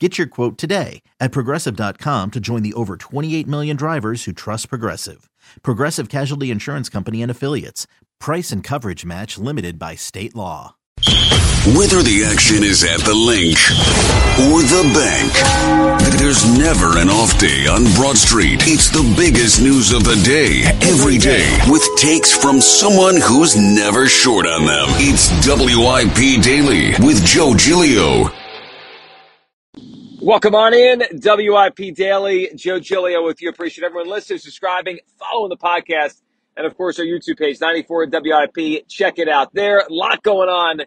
Get your quote today at progressive.com to join the over 28 million drivers who trust Progressive. Progressive Casualty Insurance Company and Affiliates. Price and coverage match limited by state law. Whether the action is at the link or the bank, there's never an off day on Broad Street. It's the biggest news of the day, every day, with takes from someone who's never short on them. It's WIP Daily with Joe Giglio. Welcome on in, WIP Daily. Joe Giglio with you. Appreciate everyone listening, subscribing, following the podcast, and of course our YouTube page, 94 WIP. Check it out there. A lot going on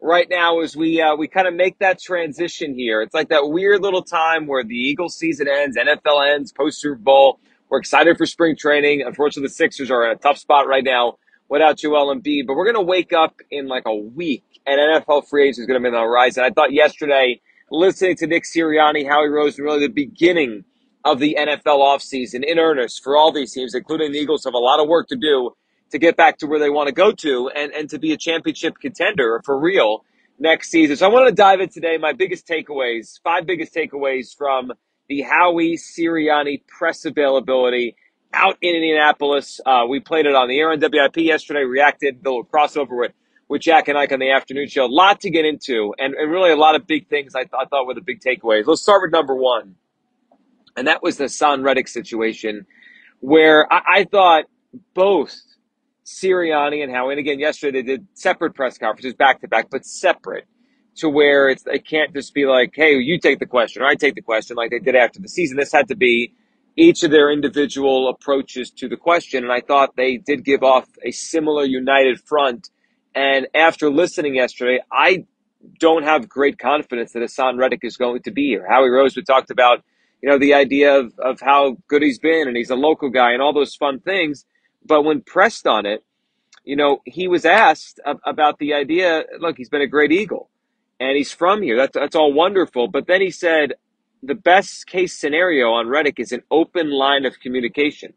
right now as we uh, we kind of make that transition here. It's like that weird little time where the Eagles season ends, NFL ends, post Super Bowl. We're excited for spring training. Unfortunately, the Sixers are in a tough spot right now without Joel Embiid, but we're to wake up in like a week and NFL free agents is to be on the horizon. I thought yesterday – listening to Nick Sirianni, Howie Rose, and really the beginning of the NFL offseason in earnest for all these teams, including the Eagles, have a lot of work to do to get back to where they want to go to and, and to be a championship contender for real next season. So I want to dive in today. My biggest takeaways, five biggest takeaways from the Howie Sirianni press availability out in Indianapolis. Uh, we played it on the air on WIP yesterday, reacted, the little crossover with with Jack and Ike on the afternoon show. A lot to get into, and, and really a lot of big things I, th- I thought were the big takeaways. Let's start with number one, and that was the Haason Reddick situation, where I, I thought both Sirianni and Howie, and again, yesterday they did separate press conferences back to back, but separate to where it's it can't just be like, hey, you take the question or I take the question like they did after the season. This had to be each of their individual approaches to the question, and I thought they did give off a similar united front and after listening yesterday, I don't have great confidence that Haason Reddick is going to be here. Howie Roseman talked about, you know, the idea of, of how good he's been and he's a local guy and all those fun things. But when pressed on it, you know, he was asked about the idea, look, he's been a great Eagle and he's from here. That's, that's all wonderful. But then he said, the best case scenario on Reddick is an open line of communication.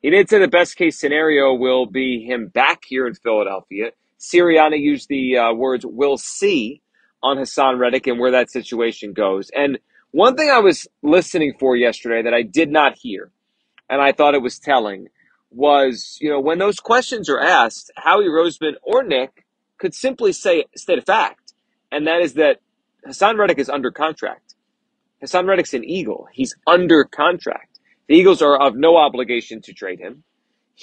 He did say the best case scenario will be him back here in Philadelphia Sirianni used the uh, words "we'll see" on Haason Reddick and where that situation goes. And one thing I was listening for yesterday that I did not hear, and I thought it was telling, was you know when those questions are asked, Howie Roseman or Nick could simply say state a fact, and that is that Haason Reddick is under contract. Haason Reddick's an Eagle. He's under contract. The Eagles are of no obligation to trade him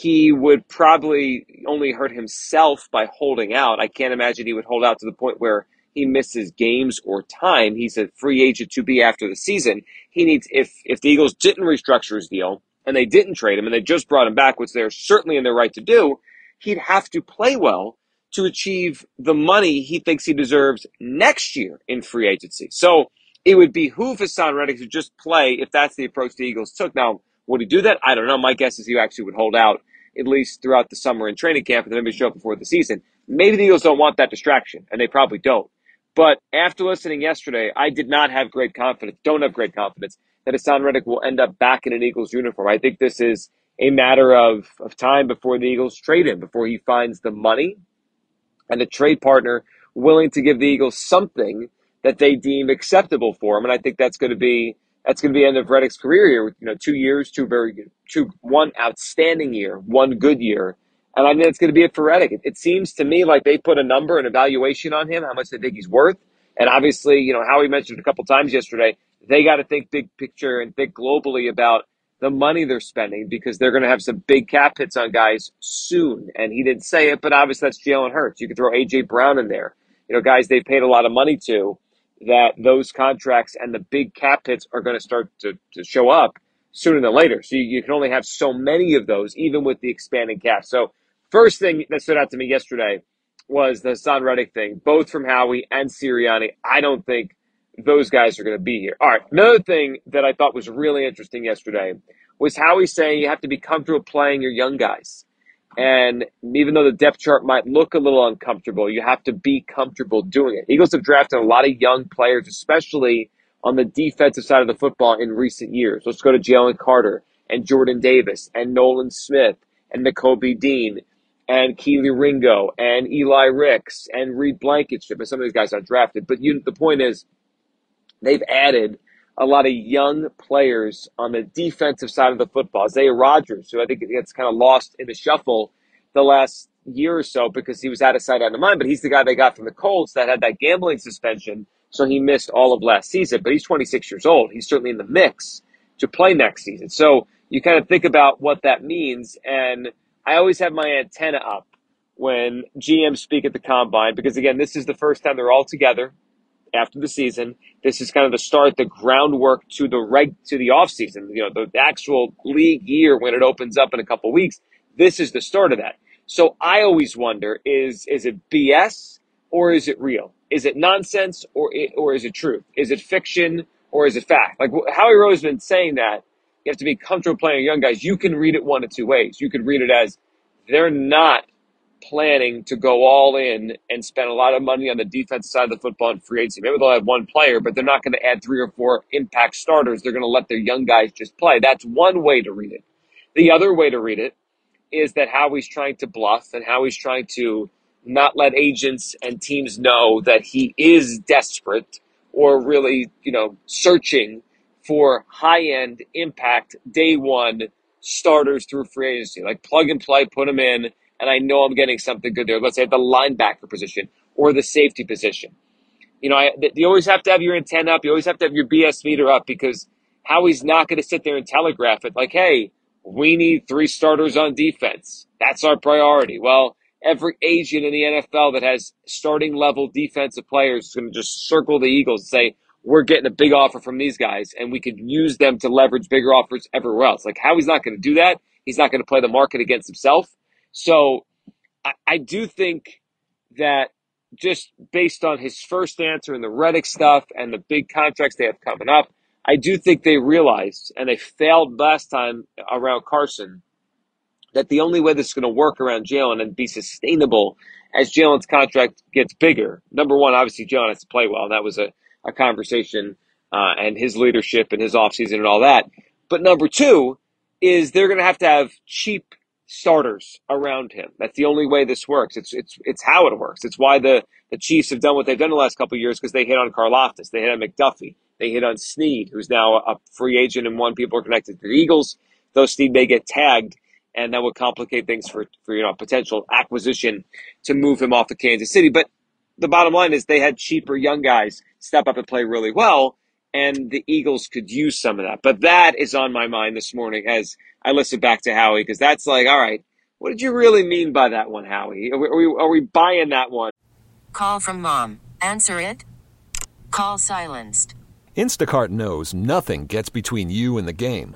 he would probably only hurt himself by holding out. I can't imagine he would hold out to the point where he misses games or time. He's a free agent to be after the season. He needs if if the Eagles didn't restructure his deal and they didn't trade him and they just brought him back, which they're certainly in their right to do, he'd have to play well to achieve the money he thinks he deserves next year in free agency. So it would behoove Haason Reddick to just play if that's the approach the Eagles took. Now, would he do that? I don't know. My guess is he actually would hold out at least throughout the summer and training camp and then maybe show up before the season. Maybe the Eagles don't want that distraction, and they probably don't. But after listening yesterday, I did not have great confidence, don't have great confidence that Haason Reddick will end up back in an Eagles uniform. I think this is a matter of, of time before the Eagles trade him, before he finds the money and a trade partner willing to give the Eagles something that they deem acceptable for him. And I think that's going to be that's going to be the end of Reddick's career here. You know, two years, two very good, two one outstanding year, one good year, and I think it's going to be it for Reddick. It, it seems to me like they put a number, an evaluation on him, how much they think he's worth, and obviously, you know, Howie mentioned a couple times yesterday, they got to think big picture and think globally about the money they're spending because they're going to have some big cap hits on guys soon. And he didn't say it, but obviously that's Jalen Hurts. You could throw AJ Brown in there. You know, guys they've paid a lot of money to that those contracts and the big cap hits are going to start to, to show up sooner than later. So you, you can only have so many of those, even with the expanding cap. So first thing that stood out to me yesterday was the Haason Reddick thing, both from Howie and Sirianni. I don't think those guys are going to be here. All right. Another thing that I thought was really interesting yesterday was how he's saying you have to be comfortable playing your young guys. And even though the depth chart might look a little uncomfortable, you have to be comfortable doing it. Eagles have drafted a lot of young players, especially on the defensive side of the football in recent years. Let's go to Jalen Carter and Jordan Davis and Nolan Smith and Nakobe Dean and Kelee Ringo and Eli Ricks and Reed Blankenship and some of these guys are drafted. But you, the point is, they've added a lot of young players on the defensive side of the football. Isaiah Rodgers, who I think gets kind of lost in the shuffle the last year or so because he was out of sight, out of mind. But he's the guy they got from the Colts that had that gambling suspension, so he missed all of last season. But he's 26 years old. He's certainly in the mix to play next season. So you kind of think about what that means. And I always have my antenna up when GMs speak at the combine because, again, this is the first time they're all together after the season. This is kind of the start, the groundwork to the reg to the off season. You know, the actual league year when it opens up in a couple weeks. This is the start of that. So I always wonder: is is it BS or is it real? Is it nonsense or or is it truth? Is it fiction or is it fact? Like Howie Roseman saying that you have to be comfortable playing young guys. You can read it one of two ways. You could read it as they're not planning to go all in and spend a lot of money on the defensive side of the football in free agency. Maybe they'll have one player, but they're not going to add three or four impact starters. They're going to let their young guys just play. That's one way to read it. The other way to read it is that Howie's trying to bluff and Howie's trying to not let agents and teams know that he is desperate or really, you know, searching for high end impact day one starters through free agency. Like plug and play, put them in and I know I'm getting something good there. Let's say at the linebacker position or the safety position. You know, I, you always have to have your antenna up. You always have to have your BS meter up because Howie's not going to sit there and telegraph it like, hey, we need three starters on defense. That's our priority. Well, every agent in the NFL that has starting level defensive players is going to just circle the Eagles and say, we're getting a big offer from these guys and we could use them to leverage bigger offers everywhere else. Like how he's not going to do that. He's not going to play the market against himself. So I, I do think that just based on his first answer and the Reddick stuff and the big contracts they have coming up, I do think they realized, and they failed last time around Carson, that the only way this is going to work around Jalen and be sustainable as Jalen's contract gets bigger, number one, obviously Jalen has to play well. That was a, a conversation uh, and his leadership and his offseason and all that. But number two is they're going to have to have cheap starters around him. That's the only way this works. It's it's it's how it works. It's why the, the Chiefs have done what they've done the last couple years because they hit on Karlaftis, they hit on McDuffie, they hit on Sneed, who's now a free agent and one people are connected to the Eagles. Those Sneed may get tagged, and that would complicate things for for you know potential acquisition to move him off to Kansas City. But the bottom line is they had cheaper young guys step up and play really well and the Eagles could use some of that. But that is on my mind this morning as I listen back to Howie because that's like, all right, what did you really mean by that one, Howie? Are we, are we, are we buying that one? Call from mom. Answer it. Call silenced. Instacart knows nothing gets between you and the game.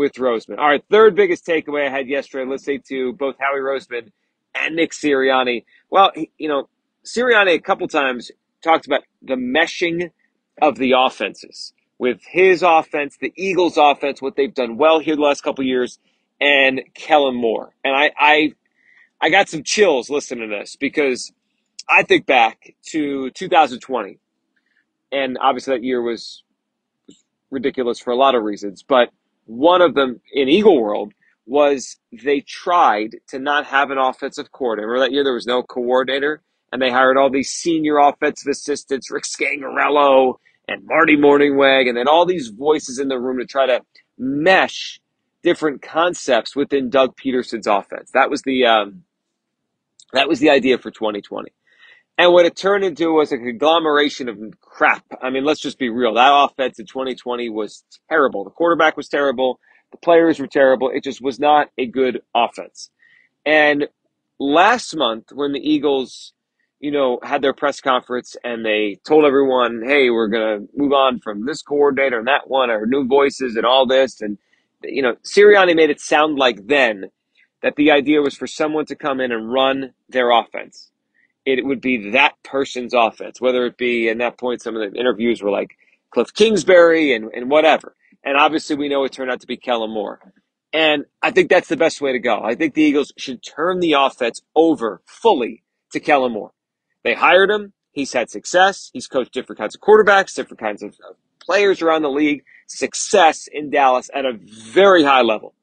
with Roseman. All right, third biggest takeaway I had yesterday, let's say to both Howie Roseman and Nick Sirianni. Well, you know, Sirianni a couple times talked about the meshing of the offenses with his offense, the Eagles' offense, what they've done well here the last couple years, and Kellen Moore. And I, I, I got some chills listening to this because I think back to 2020, and obviously that year was ridiculous for a lot of reasons, but one of them in Eagle World was they tried to not have an offensive coordinator. Remember that year there was no coordinator, and they hired all these senior offensive assistants, Rick Scangarello and Marty Mornhinweg, and then all these voices in the room to try to mesh different concepts within Doug Pederson's offense. That was the um, that was the idea for 2020. And what it turned into was a conglomeration of crap. I mean, let's just be real. That offense in 2020 was terrible. The quarterback was terrible. The players were terrible. It just was not a good offense. And last month, when the Eagles, you know, had their press conference and they told everyone, hey, we're going to move on from this coordinator and that one, our new voices and all this. And, you know, Sirianni made it sound like then that the idea was for someone to come in and run their offense it would be that person's offense, whether it be in that point, some of the interviews were like Cliff Kingsbury and, and whatever. And obviously, we know it turned out to be Kellen Moore. And I think that's the best way to go. I think the Eagles should turn the offense over fully to Kellen Moore. They hired him. He's had success. He's coached different kinds of quarterbacks, different kinds of players around the league. Success in Dallas at a very high level.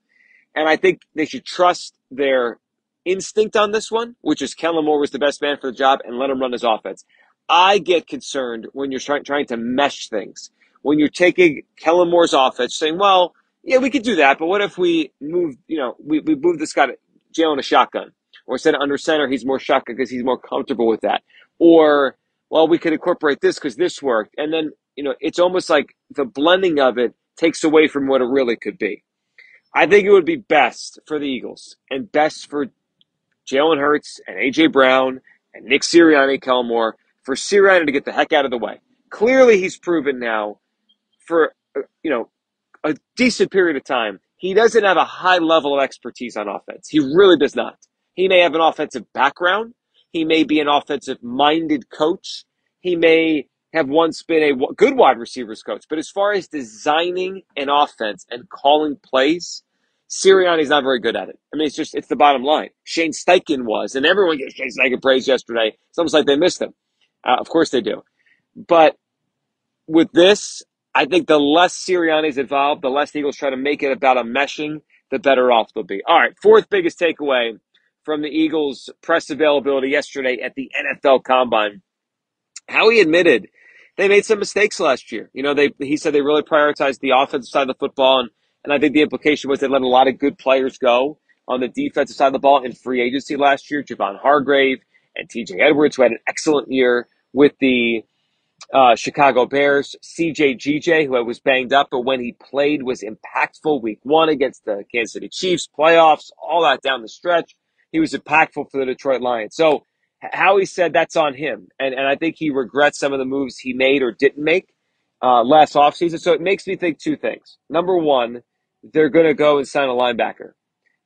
And I think they should trust their instinct on this one, which is Kellen Moore was the best man for the job and let him run his offense. I get concerned when you're trying, trying to mesh things. When you're taking Kellen Moore's offense, saying, well, yeah, we could do that, but what if we move, you know, we, we move this guy to jail in a shotgun? Or instead of under center, he's more shotgun because he's more comfortable with that. Or, well, we could incorporate this because this worked. And then, you know, it's almost like the blending of it takes away from what it really could be. I think it would be best for the Eagles and best for Jalen Hurts and A.J. Brown and Nick Sirianni, Kellen Moore, for Sirianni to get the heck out of the way. Clearly, he's proven now for, uh, you know, a decent period of time, he doesn't have a high level of expertise on offense. He really does not. He may have an offensive background. He may be an offensive minded coach. He may have once been a good wide receivers coach. But as far as designing an offense and calling plays, Sirianni's not very good at it. I mean, it's just, it's the bottom line. Shane Steichen was, and everyone gave Shane Steichen praise yesterday. It's almost like they missed him. Uh, of course they do. But with this, I think the less Sirianni's involved, the less the Eagles try to make it about a meshing, the better off they'll be. All right, fourth biggest takeaway from the Eagles' press availability yesterday at the NFL Combine. Howie admitted they made some mistakes last year. You know, they he said they really prioritized the offensive side of the football and and I think the implication was they let a lot of good players go on the defensive side of the ball in free agency last year. Javon Hargrave and TJ Edwards, who had an excellent year with the uh, Chicago Bears. CJ GJ, who was banged up, but when he played was impactful week one against the Kansas City Chiefs, playoffs, all that down the stretch. He was impactful for the Detroit Lions. So Howie said that's on him. And, and I think he regrets some of the moves he made or didn't make uh, last offseason. So it makes me think two things. Number one, they're going to go and sign a linebacker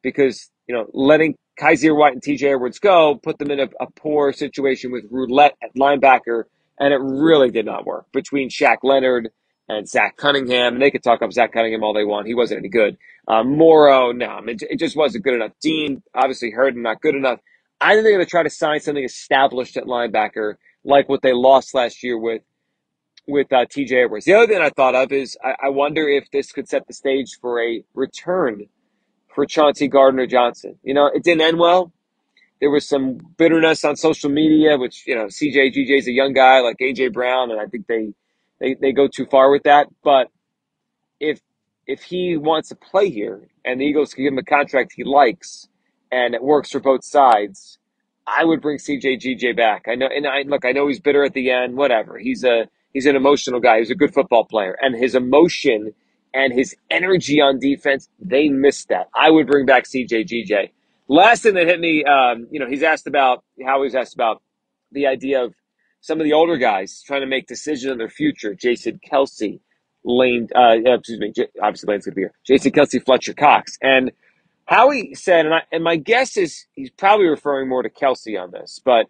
because, you know, letting Kyzir White and TJ Edwards go put them in a, a, poor situation with roulette at linebacker, and it really did not work between Shaq Leonard, and Zach Cunningham. And they could talk up Zach Cunningham all they want. He wasn't any good. Uh, Morrow, no, I mean, it, just wasn't good enough. Dean, obviously and not good enough. I think they're going to try to sign something established at linebacker, like what they lost last year with with uh, TJ Edwards. The other thing I thought of is I, I wonder if this could set the stage for a return for Chauncey Gardner Johnson. You know, it didn't end well. There was some bitterness on social media, which you know, CJ GJ is a young guy like AJ Brown, and I think they they they go too far with that. But if if he wants to play here and the Eagles can give him a contract he likes and it works for both sides, I would bring CJ GJ back. I know, and I look, I know he's bitter at the end. Whatever. He's a he's an emotional guy. He's a good football player, and his emotion and his energy on defense, they missed that. I would bring back CJ GJ. Last thing that hit me, um, you know, he's asked about how he's asked about the idea of some of the older guys trying to make decisions on their future. Jason Kelce, Lane, uh, excuse me, obviously Lane's gonna be here. Jason Kelce, Fletcher Cox, and Howie said, and I, and my guess is he's probably referring more to Kelce on this, but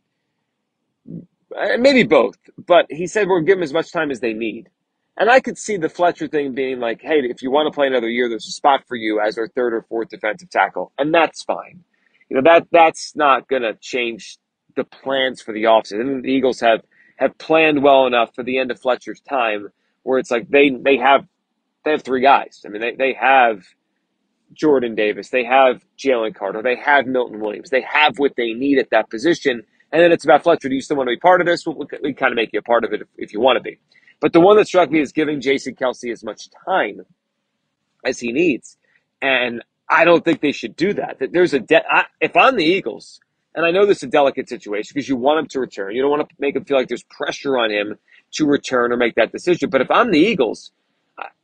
Uh, maybe both. But he said we're giving as much time as they need. And I could see the Fletcher thing being like, hey, if you want to play another year, there's a spot for you as our third or fourth defensive tackle, and that's fine. You know that that's not going to change the plans for the offseason. And the Eagles have have planned well enough for the end of Fletcher's time, where it's like they they have they have three guys. I mean, they they have Jordan Davis, they have Jalen Carter, they have Milton Williams, they have what they need at that position. And then it's about Fletcher. Do you still want to be part of this? we we, we kind of make you a part of it if, if you want to be. But the one that struck me is giving Jason Kelce as much time as he needs. And I don't think they should do that. That there's a de- I, if I'm the Eagles, and I know this is a delicate situation because you want him to return. You don't want to make him feel like there's pressure on him to return or make that decision. But if I'm the Eagles,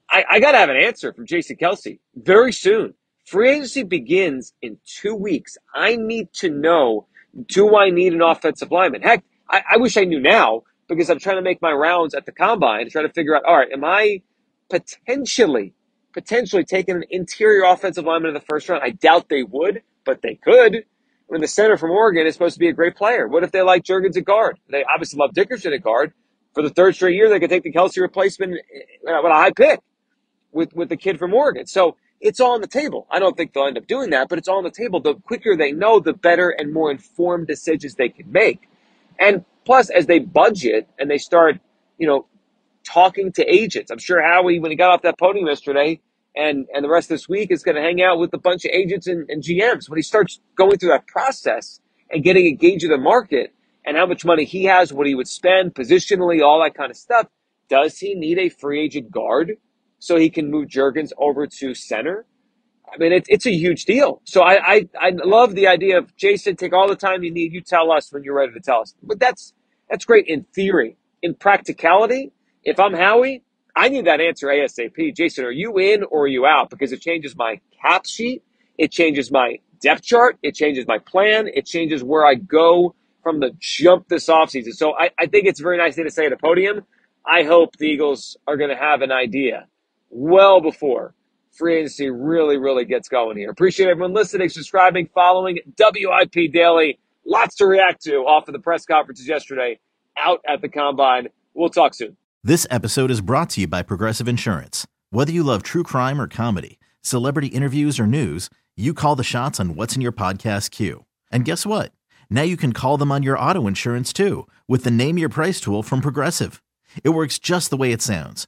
I, I got to have an answer from Jason Kelce very soon. Free agency begins in two weeks. I need to know do I need an offensive lineman? Heck, I, I wish I knew now because I'm trying to make my rounds at the combine to try to figure out all right, am I potentially potentially taking an interior offensive lineman in the first round? I doubt they would, but they could. Mean, the center from Oregon is supposed to be a great player. What if they like Jurgens at guard? They obviously love Dickerson at guard. For the third straight year, they could take the Kelce replacement uh, with a high pick with, with the kid from Oregon. So it's all on the table. I don't think they'll end up doing that, but it's all on the table. The quicker they know, the better and more informed decisions they can make. And plus, as they budget and they start, you know, talking to agents, I'm sure Howie, when he got off that podium yesterday, and and the rest of this week is going to hang out with a bunch of agents and, and GMs. When he starts going through that process and getting a gauge of the market and how much money he has, what he would spend positionally, all that kind of stuff, does he need a free agent guard so he can move Jurgens over to center? I mean, it's it's a huge deal. So I, I I love the idea of Jason, take all the time you need. You tell us when you're ready to tell us. But that's that's great in theory. In practicality, if I'm Howie, I need that answer ASAP. Jason, are you in or are you out? Because it changes my cap sheet. It changes my depth chart. It changes my plan. It changes where I go from the jump this offseason. So I, I think it's very nice thing to say at a podium. I hope the Eagles are going to have an idea well before free agency really, really gets going here. Appreciate everyone listening, subscribing, following WIP Daily. Lots to react to off of the press conferences yesterday out at the combine. We'll talk soon. This episode is brought to you by Progressive Insurance. Whether you love true crime or comedy, celebrity interviews or news, you call the shots on what's in your podcast queue. And guess what? Now you can call them on your auto insurance too with the Name Your Price tool from Progressive. It works just the way it sounds.